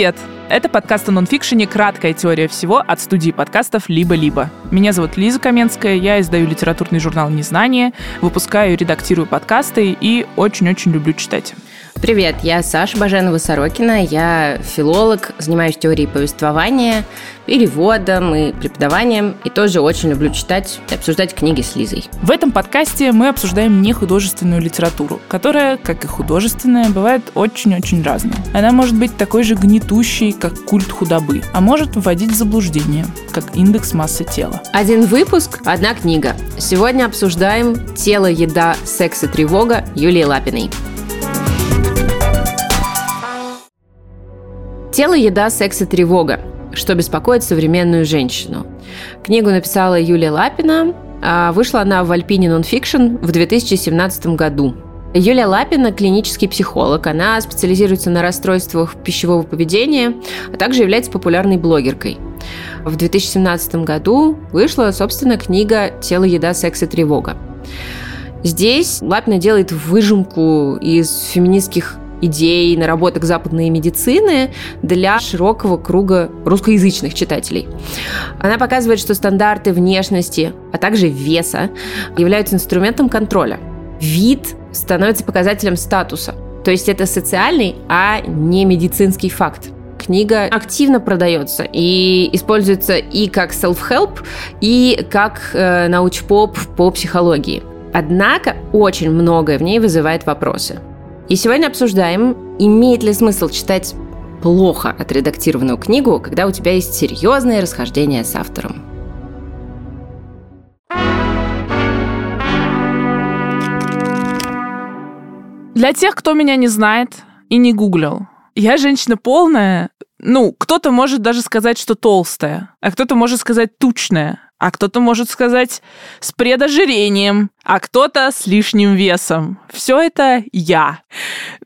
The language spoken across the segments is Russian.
Привет! Это подкаст о нонфикшене «Краткая теория всего» от студии подкастов «Либо-либо». Меня зовут Лиза Каменская, я издаю литературный журнал «Незнание», выпускаю и редактирую подкасты и очень-очень люблю читать. Привет, я Саша Баженова-Сорокина, я филолог, занимаюсь теорией повествования, переводом и преподаванием, и тоже очень люблю читать и обсуждать книги с Лизой. В этом подкасте мы обсуждаем не художественную литературу, которая, как и художественная, бывает очень-очень разной. Она может быть такой же гнетущей, как культ худобы, а может вводить в заблуждение, как индекс массы тела. Один выпуск, одна книга. Сегодня обсуждаем «Тело, еда, секс и тревога» Юлии Лапиной. Тело, еда, секс и тревога. Что беспокоит современную женщину. Книгу написала Юлия Лапина. А вышла она в Альпине Нонфикшн в 2017 году. Юлия Лапина – клинический психолог. Она специализируется на расстройствах пищевого поведения, а также является популярной блогеркой. В 2017 году вышла, собственно, книга «Тело, еда, секс и тревога». Здесь Лапина делает выжимку из феминистских идей, наработок западной медицины для широкого круга русскоязычных читателей. Она показывает, что стандарты внешности, а также веса являются инструментом контроля. Вид становится показателем статуса. То есть это социальный, а не медицинский факт книга активно продается и используется и как self-help, и как э, научпоп по психологии. Однако очень многое в ней вызывает вопросы. И сегодня обсуждаем, имеет ли смысл читать плохо отредактированную книгу, когда у тебя есть серьезные расхождения с автором. Для тех, кто меня не знает и не гуглил, я женщина полная, ну, кто-то может даже сказать, что толстая, а кто-то может сказать тучная а кто-то может сказать с предожирением, а кто-то с лишним весом. Все это я.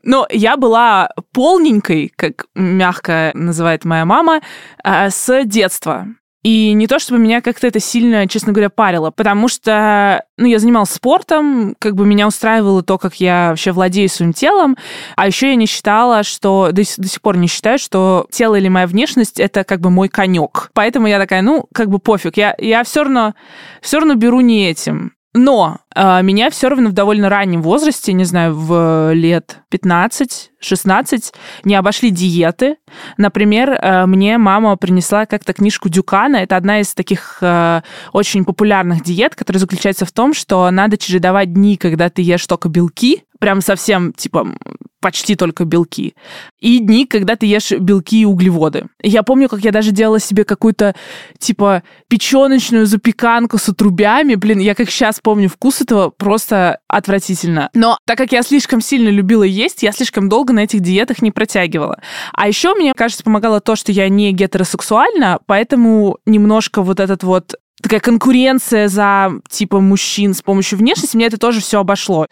Но я была полненькой, как мягко называет моя мама, э, с детства. И не то, чтобы меня как-то это сильно, честно говоря, парило, потому что, ну, я занималась спортом, как бы меня устраивало то, как я вообще владею своим телом, а еще я не считала, что, до, до сих пор не считаю, что тело или моя внешность — это как бы мой конек. Поэтому я такая, ну, как бы пофиг, я, я все равно, все равно беру не этим. Но э, меня все равно в довольно раннем возрасте, не знаю, в лет 15-16, не обошли диеты. Например, э, мне мама принесла как-то книжку Дюкана. Это одна из таких э, очень популярных диет, которая заключается в том, что надо чередовать дни, когда ты ешь только белки, прям совсем, типа, почти только белки. И дни, когда ты ешь белки и углеводы. Я помню, как я даже делала себе какую-то, типа, печеночную запеканку с отрубями. Блин, я как сейчас помню вкус этого просто отвратительно. Но так как я слишком сильно любила есть, я слишком долго на этих диетах не протягивала. А еще мне кажется, помогало то, что я не гетеросексуальна, поэтому немножко вот этот вот такая конкуренция за типа мужчин с помощью внешности, меня это тоже все обошло.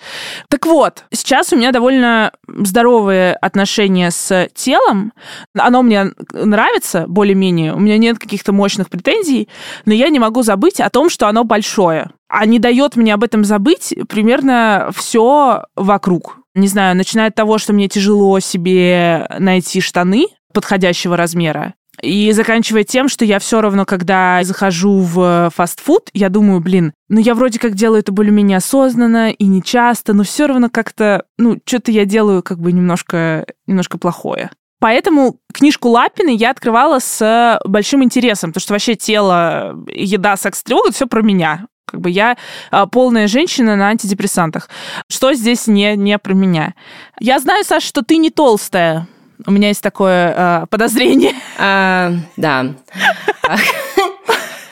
Так вот, сейчас у меня довольно здоровые отношения с телом. Оно мне нравится более-менее, у меня нет каких-то мощных претензий, но я не могу забыть о том, что оно большое. А не дает мне об этом забыть примерно все вокруг. Не знаю, начиная от того, что мне тяжело себе найти штаны подходящего размера, и заканчивая тем, что я все равно, когда захожу в фастфуд, я думаю, блин, ну я вроде как делаю это более-менее осознанно и не часто, но все равно как-то, ну, что-то я делаю как бы немножко, немножко плохое. Поэтому книжку Лапины я открывала с большим интересом, потому что вообще тело, еда, секс, тревога — все про меня. Как бы я а, полная женщина на антидепрессантах. Что здесь не, не про меня? Я знаю, Саша, что ты не толстая. У меня есть такое э, подозрение. А, да.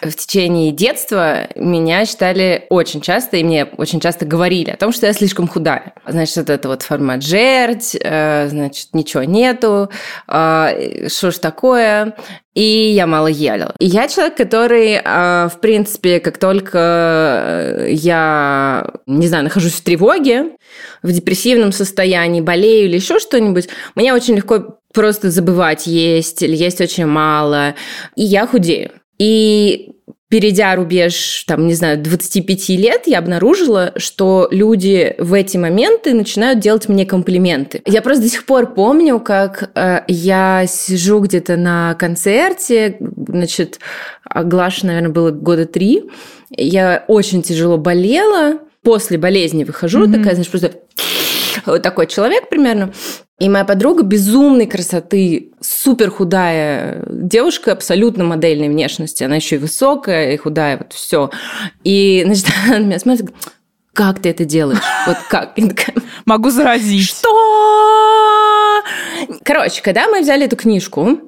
в течение детства меня считали очень часто, и мне очень часто говорили о том, что я слишком худая. Значит, вот это вот формат жерть, э, значит, ничего нету, э, что ж такое, и я мало ела. И я человек, который, э, в принципе, как только я, не знаю, нахожусь в тревоге, в депрессивном состоянии, болею или еще что-нибудь, мне очень легко просто забывать есть или есть очень мало, и я худею. И перейдя рубеж, там, не знаю, 25 лет, я обнаружила, что люди в эти моменты начинают делать мне комплименты. Я просто до сих пор помню, как э, я сижу где-то на концерте, значит, Глаше, наверное, было года три, я очень тяжело болела, после болезни выхожу, mm-hmm. такая, знаешь, просто вот такой человек примерно. И моя подруга безумной красоты, супер худая девушка, абсолютно модельной внешности. Она еще и высокая, и худая, вот все. И, значит, она на меня смотрит, как ты это делаешь? Вот как? Могу заразить. Что? Короче, когда мы взяли эту книжку,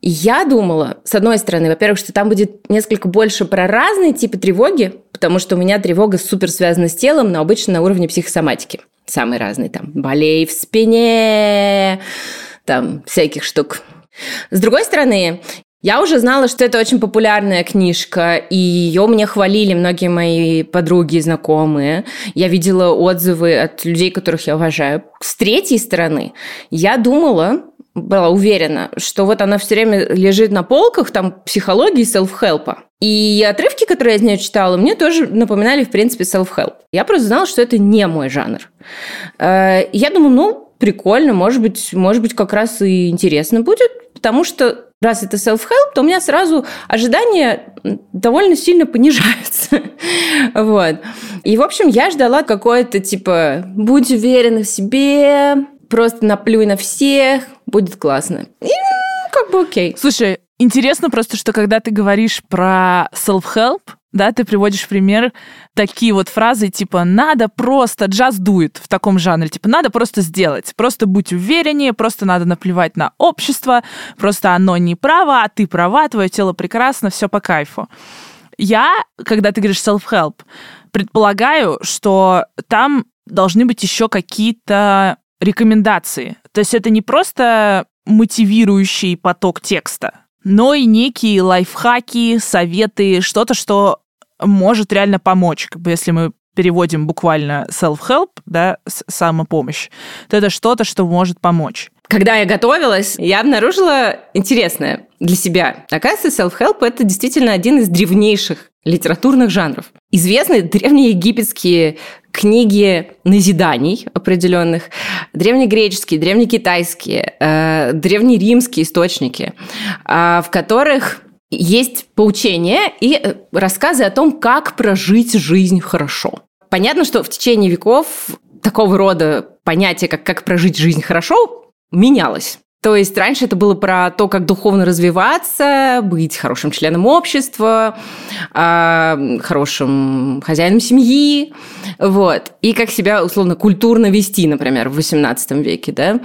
я думала, с одной стороны, во-первых, что там будет несколько больше про разные типы тревоги, потому что у меня тревога супер связана с телом, но обычно на уровне психосоматики самые разные, там, болей в спине, там, всяких штук. С другой стороны, я уже знала, что это очень популярная книжка, и ее мне хвалили многие мои подруги и знакомые. Я видела отзывы от людей, которых я уважаю. С третьей стороны, я думала, была уверена, что вот она все время лежит на полках, там, психологии селф-хелпа. И отрывки, которые я из нее читала, мне тоже напоминали, в принципе, self-help. Я просто знала, что это не мой жанр. Э, я думаю, ну, прикольно, может быть, может быть, как раз и интересно будет, потому что раз это self-help, то у меня сразу ожидания довольно сильно понижаются. вот. И, в общем, я ждала какое-то, типа, будь уверена в себе, просто наплюй на всех, будет классно. И как бы окей. Слушай, Интересно просто, что когда ты говоришь про self-help, да, ты приводишь пример такие вот фразы типа «надо просто», джаз дует в таком жанре, типа «надо просто сделать», просто будь увереннее, просто надо наплевать на общество, просто оно не право, а ты права, твое тело прекрасно, все по кайфу. Я, когда ты говоришь self-help, предполагаю, что там должны быть еще какие-то рекомендации. То есть это не просто мотивирующий поток текста, но и некие лайфхаки, советы, что-то, что может реально помочь. Как бы если мы переводим буквально self-help, да, самопомощь, то это что-то, что может помочь. Когда я готовилась, я обнаружила интересное для себя. Оказывается, self-help – это действительно один из древнейших литературных жанров. Известны древние египетские книги назиданий определенных, древнегреческие, древнекитайские, э, древнеримские источники, э, в которых есть поучения и э, рассказы о том, как прожить жизнь хорошо. Понятно, что в течение веков такого рода понятие, как «как прожить жизнь хорошо», менялось. То есть раньше это было про то, как духовно развиваться, быть хорошим членом общества, а, хорошим хозяином семьи, вот. И как себя, условно, культурно вести, например, в XVIII веке, да.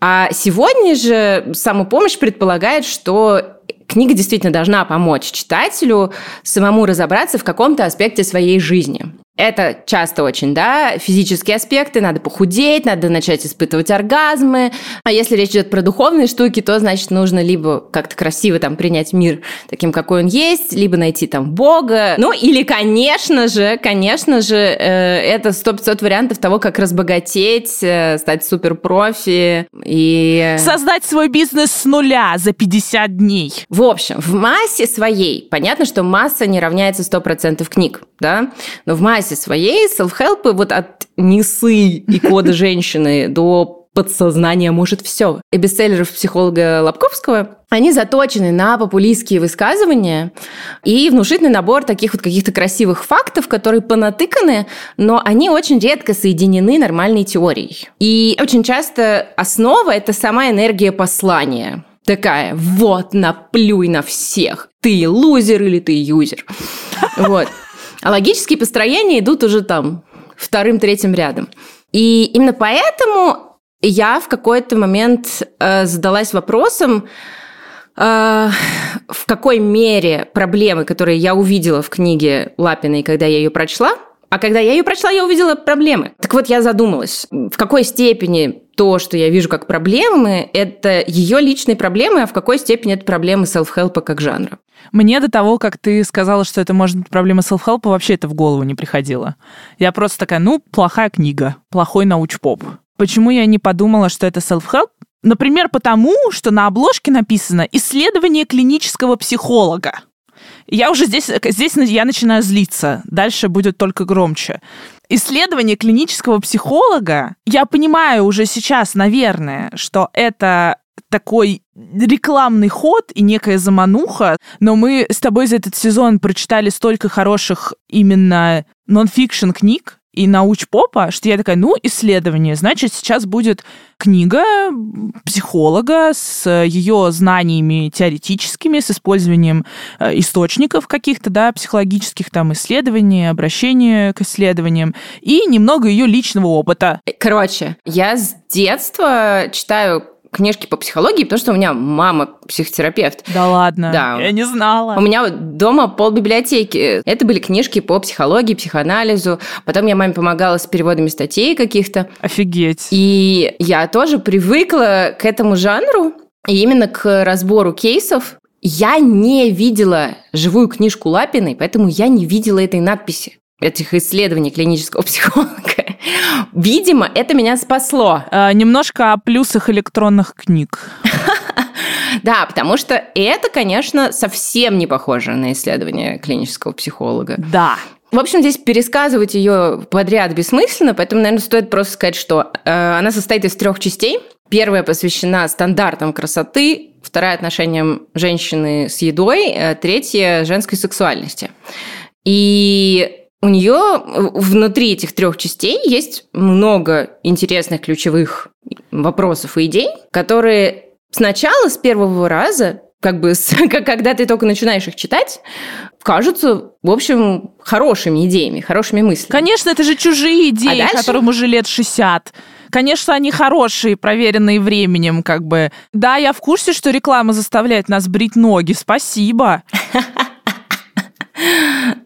А сегодня же самопомощь предполагает, что книга действительно должна помочь читателю самому разобраться в каком-то аспекте своей жизни. Это часто очень, да, физические аспекты, надо похудеть, надо начать испытывать оргазмы. А если речь идет про духовные штуки, то, значит, нужно либо как-то красиво там принять мир таким, какой он есть, либо найти там Бога. Ну, или, конечно же, конечно же, э, это сто 500 вариантов того, как разбогатеть, э, стать суперпрофи и... Создать свой бизнес с нуля за 50 дней. В общем, в массе своей, понятно, что масса не равняется 100% книг, да, но в массе массе своей селф-хелпы вот от несы и кода женщины до подсознания может все. И бестселлеров психолога Лобковского, они заточены на популистские высказывания и внушительный набор таких вот каких-то красивых фактов, которые понатыканы, но они очень редко соединены нормальной теорией. И очень часто основа – это сама энергия послания. Такая, вот, наплюй на всех. Ты лузер или ты юзер. Вот. А логические построения идут уже там вторым-третьим рядом. И именно поэтому я в какой-то момент э, задалась вопросом, э, в какой мере проблемы, которые я увидела в книге Лапиной, когда я ее прочла, а когда я ее прочла, я увидела проблемы. Так вот, я задумалась, в какой степени то, что я вижу как проблемы, это ее личные проблемы, а в какой степени это проблемы селф-хелпа как жанра. Мне до того, как ты сказала, что это может быть проблема селф-хелпа, вообще это в голову не приходило. Я просто такая, ну, плохая книга, плохой науч-поп. Почему я не подумала, что это self-help? Например, потому, что на обложке написано «Исследование клинического психолога». Я уже здесь, здесь я начинаю злиться. Дальше будет только громче. Исследование клинического психолога, я понимаю уже сейчас, наверное, что это такой рекламный ход и некая замануха, но мы с тобой за этот сезон прочитали столько хороших именно нон-фикшн книг, и науч-попа, что я такая, ну, исследование, значит, сейчас будет книга психолога с ее знаниями теоретическими, с использованием э, источников каких-то, да, психологических там исследований, обращения к исследованиям, и немного ее личного опыта. Короче, я с детства читаю книжки по психологии, потому что у меня мама психотерапевт. Да ладно? Да. Я не знала. У меня дома пол библиотеки. Это были книжки по психологии, психоанализу. Потом я маме помогала с переводами статей каких-то. Офигеть. И я тоже привыкла к этому жанру, и именно к разбору кейсов. Я не видела живую книжку Лапиной, поэтому я не видела этой надписи этих исследований клинического психолога. Видимо, это меня спасло. А, немножко о плюсах электронных книг. Да, потому что это, конечно, совсем не похоже на исследование клинического психолога. Да. В общем, здесь пересказывать ее подряд бессмысленно, поэтому, наверное, стоит просто сказать, что э, она состоит из трех частей. Первая посвящена стандартам красоты, вторая отношениям женщины с едой, э, третья женской сексуальности. И у нее внутри этих трех частей есть много интересных ключевых вопросов и идей, которые сначала с первого раза как бы, когда ты только начинаешь их читать, кажутся, в общем, хорошими идеями, хорошими мыслями. Конечно, это же чужие идеи, а дальше... которым уже лет 60. Конечно, они хорошие, проверенные временем, как бы. Да, я в курсе, что реклама заставляет нас брить ноги. Спасибо.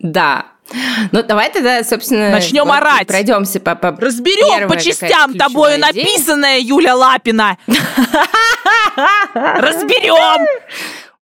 Да, ну, давай тогда, собственно... Начнем вот, орать. Пройдемся по... по Разберем по частям тобою идея. написанное, Юля Лапина. Разберем.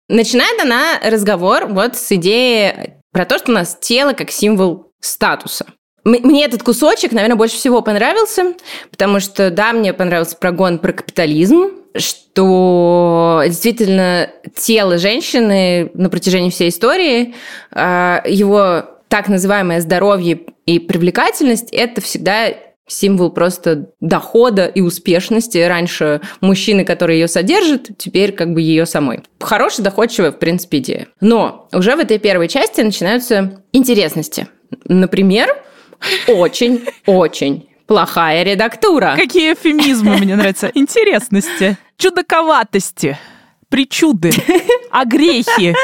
Начинает она разговор вот с идеей про то, что у нас тело как символ статуса. Мне этот кусочек, наверное, больше всего понравился, потому что, да, мне понравился прогон про капитализм, что действительно тело женщины на протяжении всей истории, а, его так называемое здоровье и привлекательность – это всегда символ просто дохода и успешности. Раньше мужчины, которые ее содержат, теперь как бы ее самой. Хорошая, доходчивая, в принципе, идея. Но уже в этой первой части начинаются интересности. Например, очень-очень плохая редактура. Какие эфемизмы мне нравятся. Интересности, чудаковатости причуды, огрехи.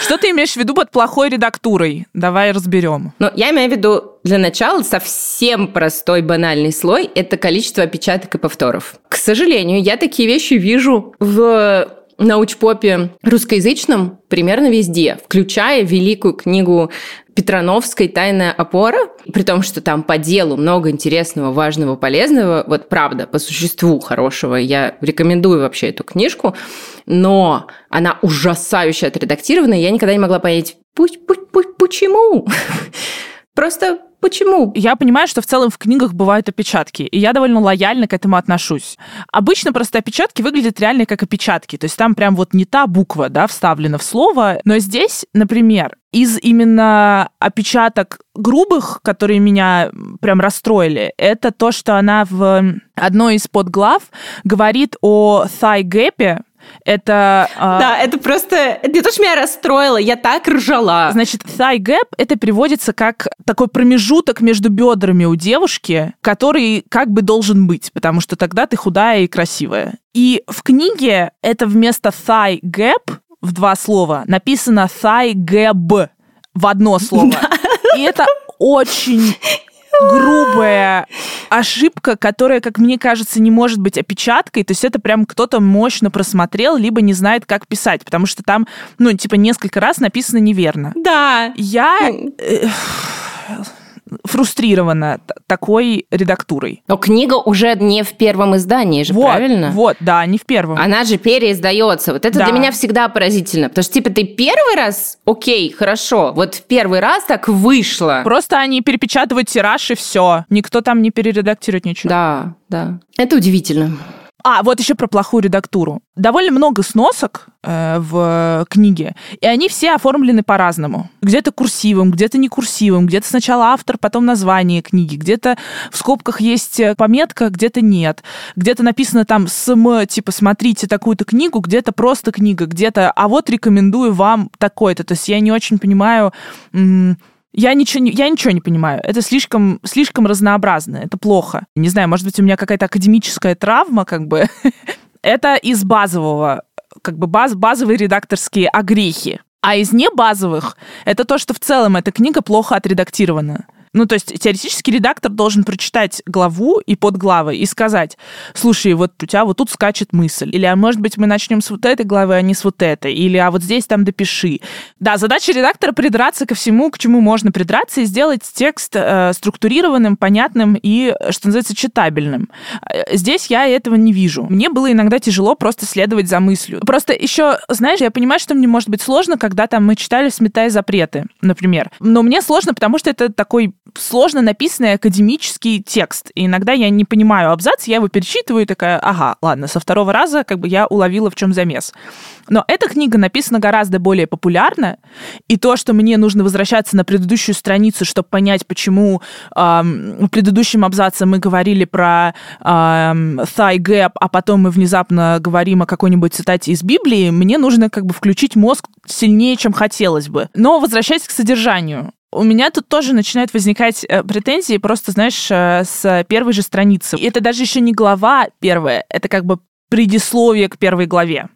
Что ты имеешь в виду под плохой редактурой? Давай разберем. Ну, я имею в виду для начала совсем простой банальный слой – это количество опечаток и повторов. К сожалению, я такие вещи вижу в научпопе русскоязычном примерно везде, включая великую книгу Петрановской «Тайная опора», при том, что там по делу много интересного, важного, полезного, вот правда, по существу хорошего, я рекомендую вообще эту книжку, но она ужасающе отредактирована, и я никогда не могла понять, почему? Просто Почему? Я понимаю, что в целом в книгах бывают опечатки, и я довольно лояльно к этому отношусь. Обычно просто опечатки выглядят реально как опечатки, то есть там прям вот не та буква, да, вставлена в слово, но здесь, например, из именно опечаток грубых, которые меня прям расстроили, это то, что она в одной из подглав говорит о thigh-гэпе, это... А, да, это просто... Это то, что меня расстроило. Я так ржала. Значит, thigh gap, это переводится как такой промежуток между бедрами у девушки, который как бы должен быть, потому что тогда ты худая и красивая. И в книге это вместо thigh gap в два слова написано thigh gap в одно слово. И это очень грубая ошибка, которая, как мне кажется, не может быть опечаткой. То есть это прям кто-то мощно просмотрел, либо не знает, как писать, потому что там, ну, типа, несколько раз написано неверно. Да. Я фрустрирована такой редактурой. Но книга уже не в первом издании же, вот, правильно? Вот, да, не в первом. Она же переиздается. Вот это да. для меня всегда поразительно. Потому что, типа, ты первый раз, окей, хорошо, вот в первый раз так вышло. Просто они перепечатывают тираж и все. Никто там не перередактирует ничего. Да, да. Это удивительно. А, вот еще про плохую редактуру. Довольно много сносок э, в книге, и они все оформлены по-разному. Где-то курсивом, где-то не курсивом, где-то сначала автор, потом название книги, где-то в скобках есть пометка, где-то нет. Где-то написано там СМ, типа, смотрите такую-то книгу, где-то просто книга, где-то, а вот рекомендую вам такой-то. То есть я не очень понимаю, я ничего, не, я ничего не понимаю. Это слишком, слишком разнообразно. Это плохо. Не знаю, может быть, у меня какая-то академическая травма, как бы. это из базового, как бы баз, базовые редакторские огрехи. А из небазовых это то, что в целом эта книга плохо отредактирована. Ну, то есть теоретически редактор должен прочитать главу и подглавы и сказать, слушай, вот у тебя вот тут скачет мысль. Или, а может быть, мы начнем с вот этой главы, а не с вот этой. Или, а вот здесь там допиши. Да, задача редактора придраться ко всему, к чему можно придраться, и сделать текст э, структурированным, понятным и, что называется, читабельным. Э, здесь я этого не вижу. Мне было иногда тяжело просто следовать за мыслью. Просто еще, знаешь, я понимаю, что мне может быть сложно, когда там мы читали «Сметая запреты», например. Но мне сложно, потому что это такой сложно написанный академический текст. И иногда я не понимаю абзац, я его перечитываю и такая, ага, ладно, со второго раза как бы я уловила, в чем замес. Но эта книга написана гораздо более популярно, и то, что мне нужно возвращаться на предыдущую страницу, чтобы понять, почему эм, в предыдущем абзаце мы говорили про эм, thigh gap, а потом мы внезапно говорим о какой-нибудь цитате из Библии, мне нужно как бы включить мозг сильнее, чем хотелось бы. Но возвращаясь к содержанию, у меня тут тоже начинают возникать э, претензии просто, знаешь, э, с первой же страницы. И это даже еще не глава первая, это как бы предисловие к первой главе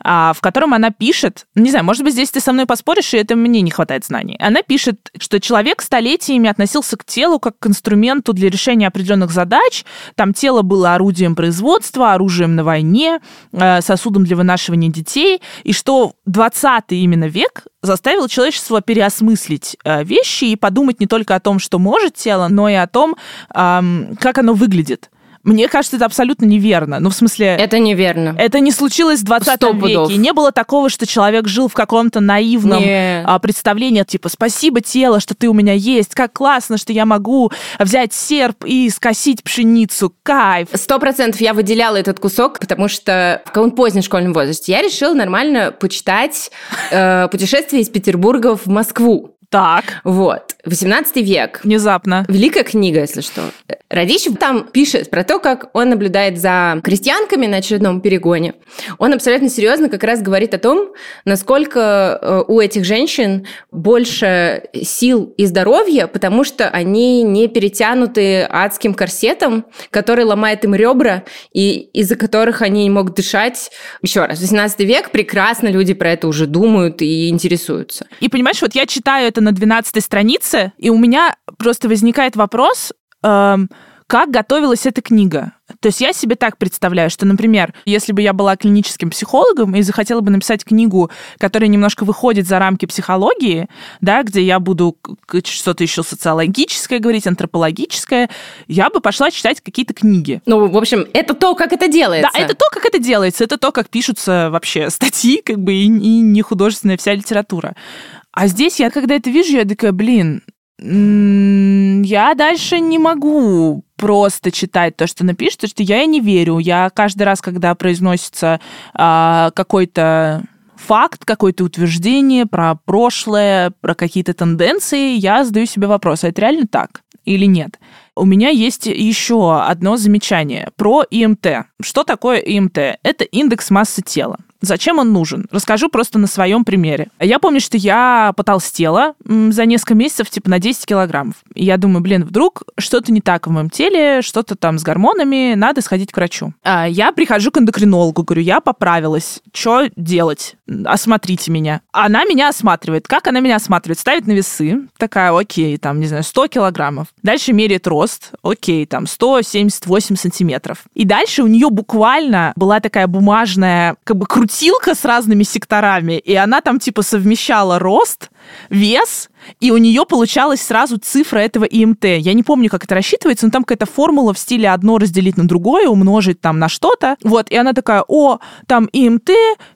в котором она пишет, не знаю, может быть, здесь ты со мной поспоришь, и это мне не хватает знаний. Она пишет, что человек столетиями относился к телу как к инструменту для решения определенных задач. Там тело было орудием производства, оружием на войне, э, сосудом для вынашивания детей, и что 20 именно век заставил человечество переосмыслить э, вещи и подумать не только о том, что может тело, но и о том, как оно выглядит. Мне кажется, это абсолютно неверно. Ну, в смысле... Это неверно. Это не случилось в 20 Сто веке. Пудов. Не было такого, что человек жил в каком-то наивном не. А, представлении, типа, спасибо, тело, что ты у меня есть, как классно, что я могу взять серп и скосить пшеницу, кайф. Сто процентов я выделяла этот кусок, потому что в каком-то позднем школьном возрасте я решила нормально почитать э, «Путешествие из Петербурга в Москву». Так. Вот. 18 век. Внезапно. Великая книга, если что. Радищев там пишет про то, как он наблюдает за крестьянками на очередном перегоне. Он абсолютно серьезно как раз говорит о том, насколько э, у этих женщин больше сил и здоровья, потому что они не перетянуты адским корсетом, который ломает им ребра, и из-за которых они не могут дышать. Еще раз, 18 век, прекрасно люди про это уже думают и интересуются. И понимаешь, вот я читаю это на 12 странице, и у меня просто возникает вопрос, эм, как готовилась эта книга. То есть я себе так представляю, что, например, если бы я была клиническим психологом и захотела бы написать книгу, которая немножко выходит за рамки психологии, да, где я буду что-то еще социологическое говорить, антропологическое, я бы пошла читать какие-то книги. Ну, в общем, это то, как это делается. Да, это то, как это делается, это то, как пишутся вообще статьи, как бы, и, и не художественная вся литература. А здесь я, когда это вижу, я такая, блин, я дальше не могу просто читать то, что напишешь, потому что я и не верю. Я каждый раз, когда произносится а, какой-то факт, какое-то утверждение про прошлое, про какие-то тенденции, я задаю себе вопрос, а это реально так или нет? У меня есть еще одно замечание про ИМТ. Что такое ИМТ? Это индекс массы тела. Зачем он нужен? Расскажу просто на своем примере. Я помню, что я потолстела за несколько месяцев, типа на 10 килограммов. И я думаю, блин, вдруг что-то не так в моем теле, что-то там с гормонами, надо сходить к врачу. А я прихожу к эндокринологу, говорю, я поправилась, что делать? Осмотрите меня. Она меня осматривает. Как она меня осматривает? Ставит на весы, такая, окей, там, не знаю, 100 килограммов. Дальше меряет рост, окей, там, 178 сантиметров. И дальше у нее буквально была такая бумажная, как бы, крутая крутилка с разными секторами, и она там типа совмещала рост, вес, и у нее получалась сразу цифра этого ИМТ. Я не помню, как это рассчитывается, но там какая-то формула в стиле одно разделить на другое, умножить там на что-то. Вот, и она такая, о, там ИМТ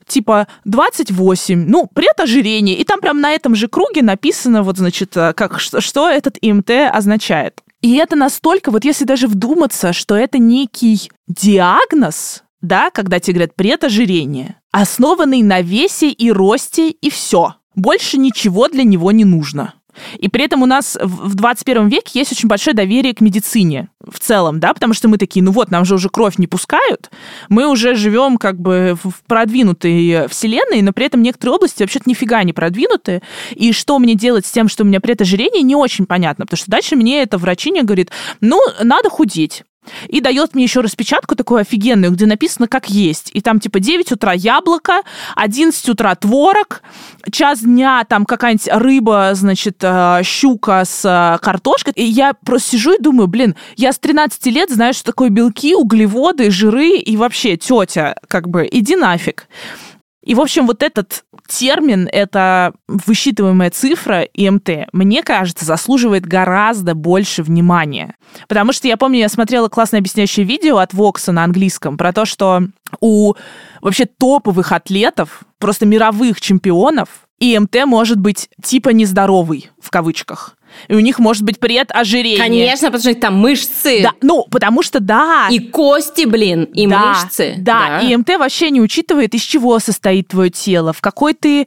типа 28, ну, предожирение. И там прям на этом же круге написано, вот, значит, э, как, что, что этот ИМТ означает. И это настолько, вот если даже вдуматься, что это некий диагноз, да, когда тебе говорят предожирение, основанный на весе и росте, и все. Больше ничего для него не нужно. И при этом у нас в 21 веке есть очень большое доверие к медицине в целом, да, потому что мы такие, ну вот, нам же уже кровь не пускают, мы уже живем как бы в продвинутой вселенной, но при этом некоторые области вообще-то нифига не продвинуты. И что мне делать с тем, что у меня предожирение, не очень понятно, потому что дальше мне это врачиня говорит, ну, надо худеть. И дает мне еще распечатку такую офигенную, где написано как есть. И там типа 9 утра яблоко, 11 утра творог, час дня там какая-нибудь рыба, значит, э, щука с э, картошкой. И я просто сижу и думаю, блин, я с 13 лет знаю, что такое белки, углеводы, жиры и вообще тетя, как бы, иди нафиг. И, в общем, вот этот термин, это высчитываемая цифра ИМТ, мне кажется, заслуживает гораздо больше внимания. Потому что я помню, я смотрела классное объясняющее видео от Вокса на английском про то, что у вообще топовых атлетов, просто мировых чемпионов, ИМТ может быть типа нездоровый, в кавычках и у них может быть предожирение. Конечно, потому что там мышцы. Да, ну, потому что да. И кости, блин, и да, мышцы. Да, да, и МТ вообще не учитывает, из чего состоит твое тело, в какой ты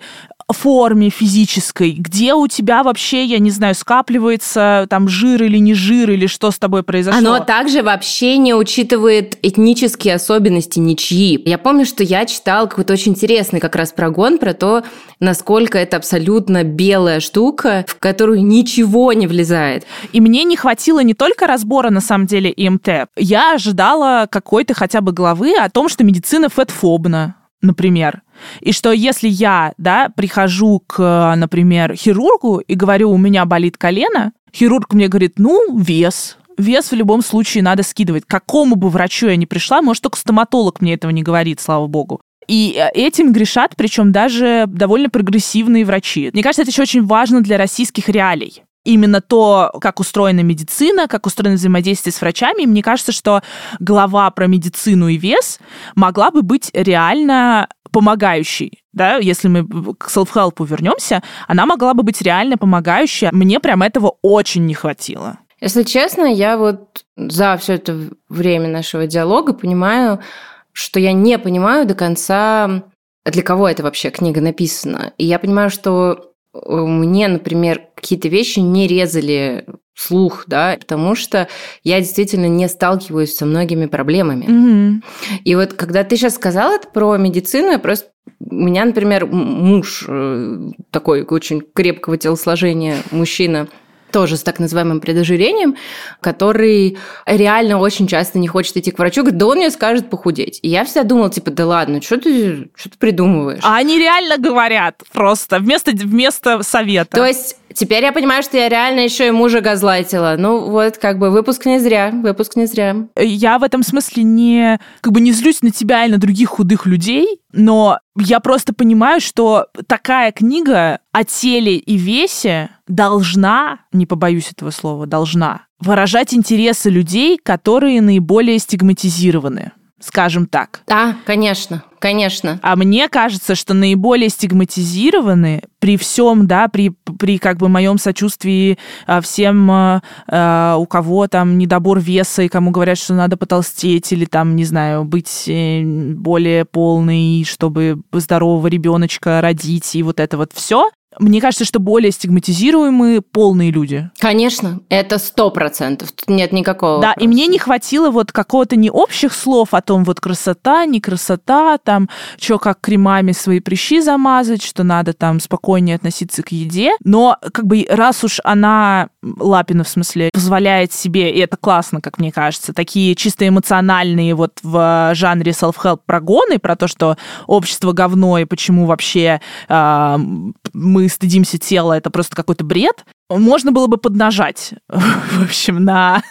форме физической, где у тебя вообще, я не знаю, скапливается там жир или не жир, или что с тобой произошло. Оно также вообще не учитывает этнические особенности ничьи. Я помню, что я читал какой-то очень интересный как раз прогон про то, насколько это абсолютно белая штука, в которую ничего не влезает. И мне не хватило не только разбора, на самом деле, ИМТ. Я ожидала какой-то хотя бы главы о том, что медицина фетфобна например. И что если я, да, прихожу к, например, хирургу и говорю, у меня болит колено, хирург мне говорит, ну, вес, вес в любом случае надо скидывать. К какому бы врачу я ни пришла, может, только стоматолог мне этого не говорит, слава богу. И э, этим грешат, причем даже довольно прогрессивные врачи. Мне кажется, это еще очень важно для российских реалий именно то, как устроена медицина, как устроено взаимодействие с врачами. Мне кажется, что глава про медицину и вес могла бы быть реально помогающей, да, если мы к self-help вернемся, она могла бы быть реально помогающей. Мне прям этого очень не хватило. Если честно, я вот за все это время нашего диалога понимаю, что я не понимаю до конца, для кого это вообще книга написана. И я понимаю, что мне, например, какие-то вещи не резали слух, да, потому что я действительно не сталкиваюсь со многими проблемами. Mm-hmm. И вот когда ты сейчас сказала это про медицину, я просто у меня, например, муж э, такой очень крепкого телосложения мужчина, тоже с так называемым предожирением, который реально очень часто не хочет идти к врачу, говорит, да он мне скажет похудеть. И я всегда думала, типа, да ладно, что ты, что ты придумываешь? А они реально говорят просто вместо, вместо совета. То есть Теперь я понимаю, что я реально еще и мужа газлайтила. Ну вот, как бы выпуск не зря, выпуск не зря. Я в этом смысле не, как бы не злюсь на тебя и на других худых людей, но я просто понимаю, что такая книга о теле и весе должна, не побоюсь этого слова, должна выражать интересы людей, которые наиболее стигматизированы скажем так. Да, конечно, конечно. А мне кажется, что наиболее стигматизированы при всем, да, при, при как бы моем сочувствии а, всем, а, а, у кого там недобор веса и кому говорят, что надо потолстеть или там, не знаю, быть э, более полной, чтобы здорового ребеночка родить и вот это вот все. Мне кажется, что более стигматизируемые полные люди. Конечно, это сто процентов. Тут нет никакого. Да, вопроса. и мне не хватило вот какого-то не общих слов о том, вот красота, не красота, там, что как кремами свои прыщи замазать, что надо там спокойнее относиться к еде. Но как бы раз уж она, Лапина в смысле, позволяет себе, и это классно, как мне кажется, такие чисто эмоциональные вот в жанре self-help прогоны про то, что общество говно и почему вообще э, мы стыдимся тела, это просто какой-то бред, можно было бы поднажать, в общем, на,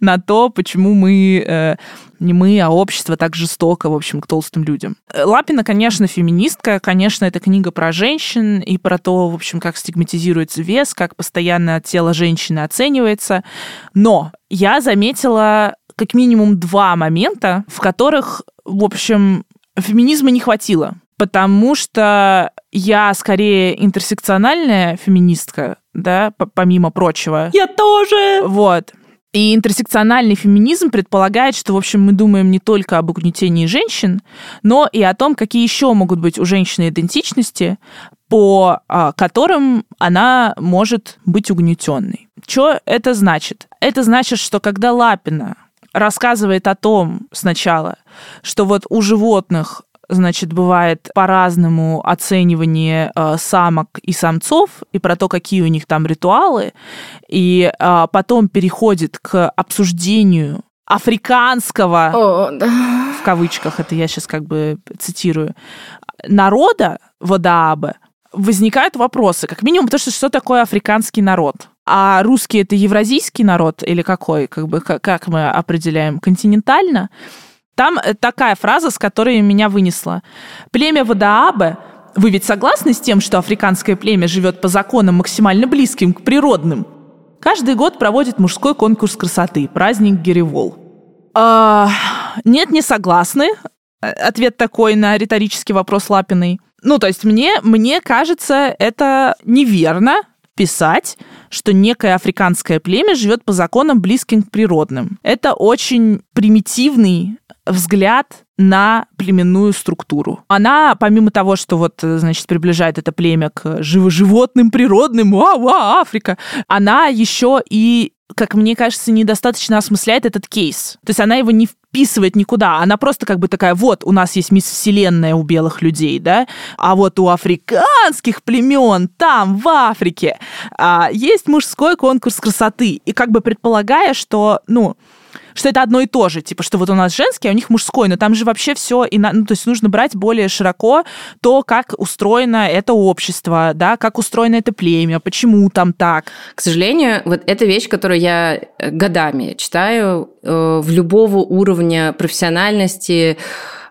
на то, почему мы, э, не мы, а общество так жестоко, в общем, к толстым людям. Лапина, конечно, феминистка, конечно, это книга про женщин и про то, в общем, как стигматизируется вес, как постоянно тело женщины оценивается. Но я заметила как минимум два момента, в которых, в общем, феминизма не хватило потому что я скорее интерсекциональная феминистка, да, помимо прочего. Я тоже! Вот. И интерсекциональный феминизм предполагает, что, в общем, мы думаем не только об угнетении женщин, но и о том, какие еще могут быть у женщины идентичности, по а, которым она может быть угнетенной. Что это значит? Это значит, что когда Лапина рассказывает о том сначала, что вот у животных значит, бывает по-разному оценивание э, самок и самцов, и про то, какие у них там ритуалы, и э, потом переходит к обсуждению африканского, О, да. в кавычках, это я сейчас как бы цитирую, народа Водаабе, возникают вопросы, как минимум, потому что что такое африканский народ? А русский это евразийский народ или какой? Как бы как мы определяем? Континентально? Там э, такая фраза, с которой меня вынесла. Племя Вадаабе вы ведь согласны с тем, что африканское племя живет по законам максимально близким к природным? Каждый год проводит мужской конкурс красоты, праздник Геревол. А, нет, не согласны. Э, ответ такой на риторический вопрос Лапиной. Ну, то есть мне, мне кажется, это неверно писать, что некое африканское племя живет по законам, близким к природным. Это очень примитивный взгляд на племенную структуру. Она, помимо того, что вот, значит, приближает это племя к животным, природным, вау, вау, Африка, она еще и как мне кажется, недостаточно осмысляет этот кейс. То есть она его не вписывает никуда. Она просто как бы такая, вот, у нас есть мисс Вселенная у белых людей, да, а вот у африканских племен там, в Африке, а, есть мужской конкурс красоты. И как бы предполагая, что, ну, что это одно и то же, типа, что вот у нас женский, а у них мужской, но там же вообще все, и на, ну, то есть нужно брать более широко то, как устроено это общество, да, как устроено это племя, почему там так. К сожалению, вот эта вещь, которую я э, годами читаю э, в любого уровня профессиональности,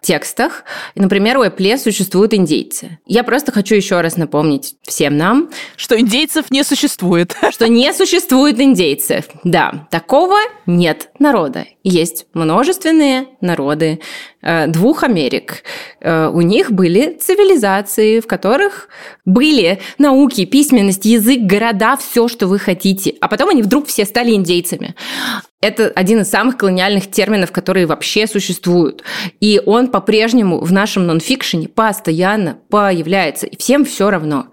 текстах. Например, у Apple существуют индейцы. Я просто хочу еще раз напомнить всем нам, что индейцев не существует. Что не существует индейцев. Да, такого нет народа. Есть множественные народы э, двух Америк. Э, у них были цивилизации, в которых были науки, письменность, язык, города, все, что вы хотите. А потом они вдруг все стали индейцами. Это один из самых колониальных терминов, которые вообще существуют. И он по-прежнему в нашем нонфикшене постоянно появляется. И всем все равно.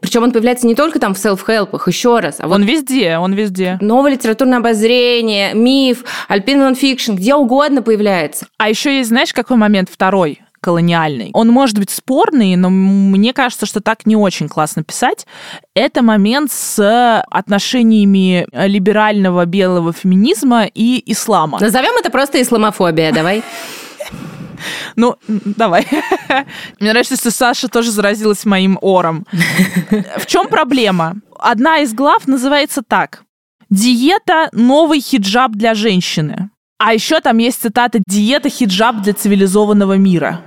Причем он появляется не только там в селф-хелпах, еще раз. А вот он везде, он везде. Новое литературное обозрение, миф, альпин нонфикшн, где угодно появляется. А еще есть, знаешь, какой момент второй? Колониальный. Он может быть спорный, но мне кажется, что так не очень классно писать. Это момент с отношениями либерального белого феминизма и ислама. Назовем это просто исламофобия, давай. Ну, давай. Мне нравится, что Саша тоже заразилась моим ором. В чем проблема? Одна из глав называется так. Диета «Новый хиджаб для женщины». А еще там есть цитата «Диета хиджаб для цивилизованного мира».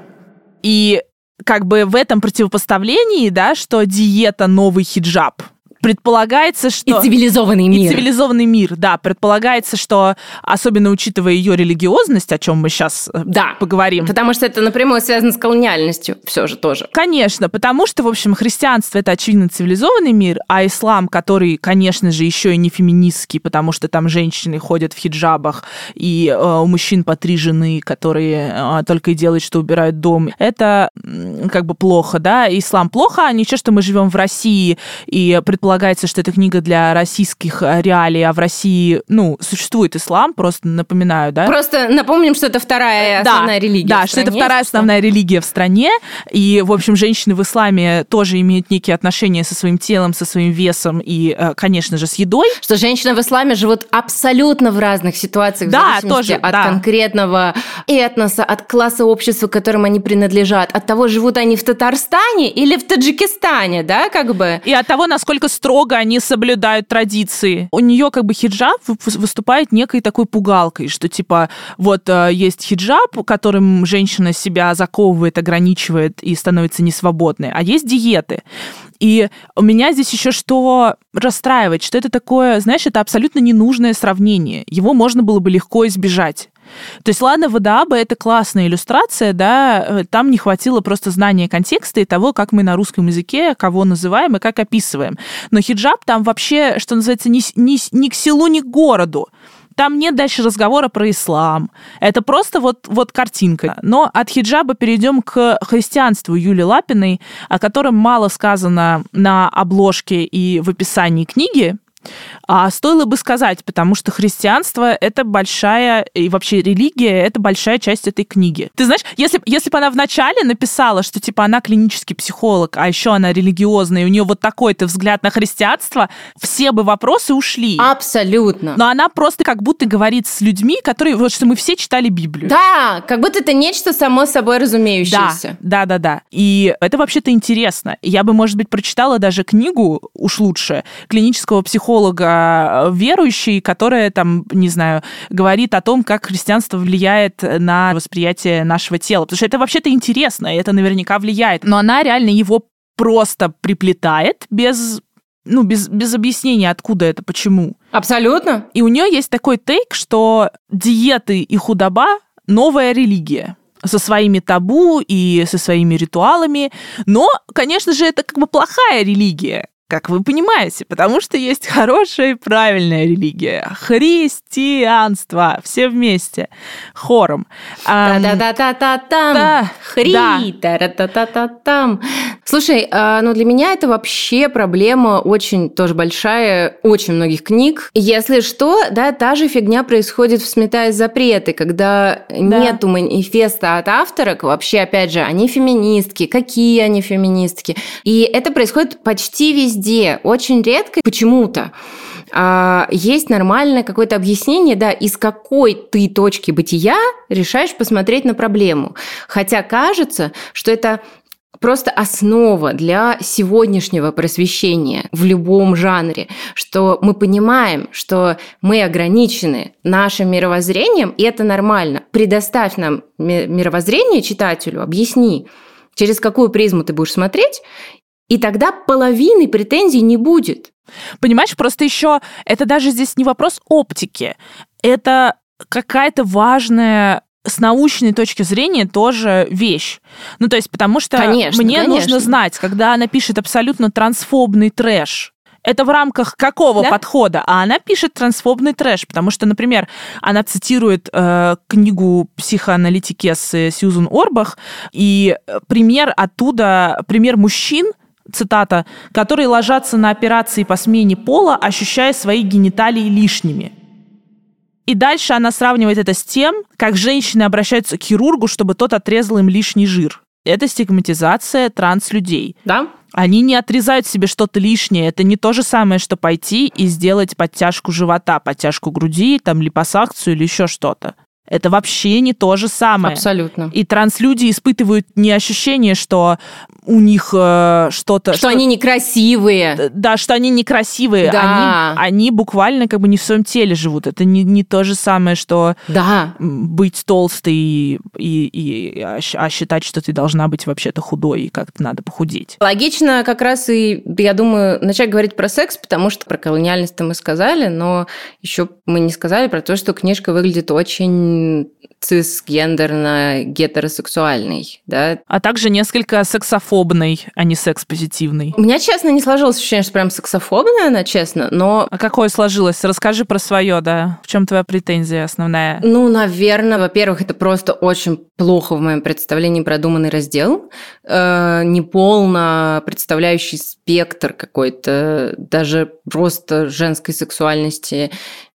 И как бы в этом противопоставлении, да, что диета новый хиджаб, предполагается, что... И цивилизованный мир. И цивилизованный мир, да. Предполагается, что, особенно учитывая ее религиозность, о чем мы сейчас э, да, поговорим. Потому что это напрямую связано с колониальностью все же тоже. Конечно, потому что, в общем, христианство — это, очевидно, цивилизованный мир, а ислам, который, конечно же, еще и не феминистский, потому что там женщины ходят в хиджабах, и э, у мужчин по три жены, которые э, только и делают, что убирают дом, это как бы плохо, да. Ислам плохо, а ничего, что мы живем в России, и предполагается предполагается, что это книга для российских э, реалий, а в России, ну, существует ислам, просто напоминаю, да? Просто напомним, что это вторая да, основная религия Да, что это вторая основная религия в стране, и, в общем, женщины в исламе тоже имеют некие отношения со своим телом, со своим весом и, э, конечно же, с едой. Что женщины в исламе живут абсолютно в разных ситуациях, да, в зависимости тоже, от да. конкретного этноса, от класса общества, к которым они принадлежат, от того, живут они в Татарстане или в Таджикистане, да, как бы. И от того, насколько строго они соблюдают традиции. У нее как бы хиджаб выступает некой такой пугалкой, что типа вот э, есть хиджаб, которым женщина себя заковывает, ограничивает и становится несвободной, а есть диеты. И у меня здесь еще что расстраивает, что это такое, знаешь, это абсолютно ненужное сравнение. Его можно было бы легко избежать. То есть, ладно, ВДАБа — это классная иллюстрация, да, э, там не хватило просто знания контекста и того, как мы на русском языке кого называем и как описываем. Но хиджаб там вообще, что называется, ни, ни, ни к селу, ни к городу. Там нет дальше разговора про ислам. Это просто вот, вот картинка. Но от хиджаба перейдем к христианству Юли Лапиной, о котором мало сказано на обложке и в описании книги. А стоило бы сказать, потому что христианство — это большая, и вообще религия — это большая часть этой книги. Ты знаешь, если, если бы она вначале написала, что типа она клинический психолог, а еще она религиозная, и у нее вот такой-то взгляд на христианство, все бы вопросы ушли. Абсолютно. Но она просто как будто говорит с людьми, которые, вот что мы все читали Библию. Да, как будто это нечто само собой разумеющееся. Да, да, да, да. И это вообще-то интересно. Я бы, может быть, прочитала даже книгу, уж лучше, клинического психолога Э, верующий, которая там, не знаю, говорит о том, как христианство влияет на восприятие нашего тела. Потому что это вообще-то интересно, и это наверняка влияет. Но она реально его просто приплетает без ну, без, без объяснения, откуда это, почему. Абсолютно. И у нее есть такой тейк, что диеты и худоба — новая религия со своими табу и со своими ритуалами. Но, конечно же, это как бы плохая религия как вы понимаете, потому что есть хорошая и правильная религия. Христианство. Все вместе. Хором. Та-та-та-та-там. Да. Хри. Та-та-та-та-там. Слушай, а, ну для меня это вообще проблема очень тоже большая, очень многих книг. Если что, да, та же фигня происходит в «Сметая запреты», когда да. нету манифеста от авторок, вообще, опять же, они феминистки, какие они феминистки. И это происходит почти везде, очень редко почему-то а, есть нормальное какое-то объяснение, да, из какой ты точки бытия решаешь посмотреть на проблему. Хотя кажется, что это просто основа для сегодняшнего просвещения в любом жанре, что мы понимаем, что мы ограничены нашим мировоззрением, и это нормально. Предоставь нам мировоззрение читателю, объясни, через какую призму ты будешь смотреть, и тогда половины претензий не будет. Понимаешь, просто еще это даже здесь не вопрос оптики, это какая-то важная с научной точки зрения тоже вещь. Ну, то есть, потому что конечно, мне конечно. нужно знать, когда она пишет абсолютно трансфобный трэш, это в рамках какого да? подхода? А она пишет трансфобный трэш, потому что, например, она цитирует э, книгу психоаналитики с Сьюзен Орбах, и пример оттуда, пример мужчин, цитата, которые ложатся на операции по смене пола, ощущая свои гениталии лишними. И дальше она сравнивает это с тем, как женщины обращаются к хирургу, чтобы тот отрезал им лишний жир. Это стигматизация транслюдей. Да. Они не отрезают себе что-то лишнее. Это не то же самое, что пойти и сделать подтяжку живота, подтяжку груди, там, липосакцию или еще что-то. Это вообще не то же самое. Абсолютно. И транслюди испытывают не ощущение, что у них э, что-то... Что, что они некрасивые. Да, что они некрасивые. Да. Они, они буквально как бы не в своем теле живут. Это не, не то же самое, что да. быть толстой и, и, и а, а считать, что ты должна быть вообще-то худой и как-то надо похудеть. Логично как раз и, я думаю, начать говорить про секс, потому что про колониальность мы сказали, но еще мы не сказали про то, что книжка выглядит очень цисгендерно-гетеросексуальный, да. А также несколько сексофобный, а не секс-позитивный. У меня, честно, не сложилось ощущение, что прям сексофобная она, честно, но... А какое сложилось? Расскажи про свое, да. В чем твоя претензия основная? Ну, наверное, во-первых, это просто очень плохо в моем представлении продуманный раздел, э, неполно представляющий спектр какой-то, даже просто женской сексуальности.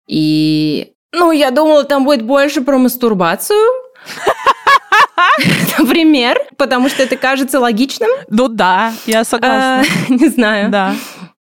И ну, я думала, там будет больше про мастурбацию. Например, потому что это кажется логичным. Ну да, я согласна. А, не знаю. Да.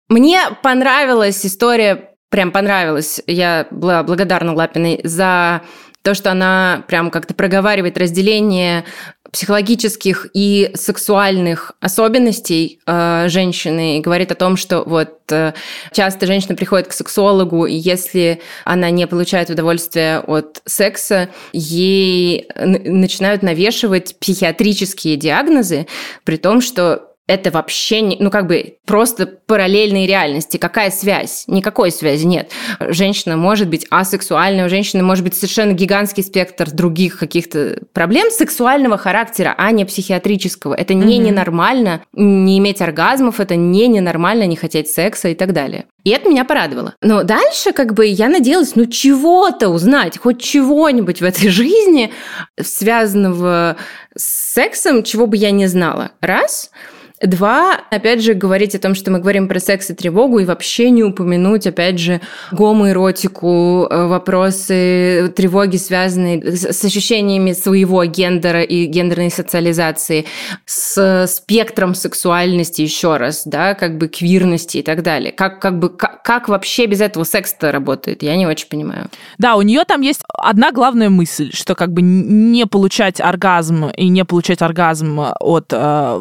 Мне понравилась история, прям понравилась. Я была благодарна Лапиной за то, что она прям как-то проговаривает разделение психологических и сексуальных особенностей э, женщины и говорит о том, что вот э, часто женщина приходит к сексологу, и если она не получает удовольствия от секса, ей начинают навешивать психиатрические диагнозы, при том, что это вообще, не, ну как бы просто параллельные реальности. Какая связь? Никакой связи нет. Женщина может быть асексуальной, у женщины может быть совершенно гигантский спектр других каких-то проблем сексуального характера, а не психиатрического. Это не mm-hmm. ненормально не иметь оргазмов, это не ненормально не хотеть секса и так далее. И это меня порадовало. Но дальше как бы я надеялась, ну чего-то узнать, хоть чего-нибудь в этой жизни, связанного с сексом, чего бы я не знала. Раз – Два, опять же, говорить о том, что мы говорим про секс и тревогу, и вообще не упомянуть, опять же, гомоэротику, э, вопросы тревоги, связанные с ощущениями своего гендера и гендерной социализации, с спектром сексуальности, еще раз, да, как бы квирности и так далее. Как, как бы, как, как вообще без этого секс-то работает? Я не очень понимаю. Да, у нее там есть одна главная мысль, что как бы не получать оргазм и не получать оргазм от э,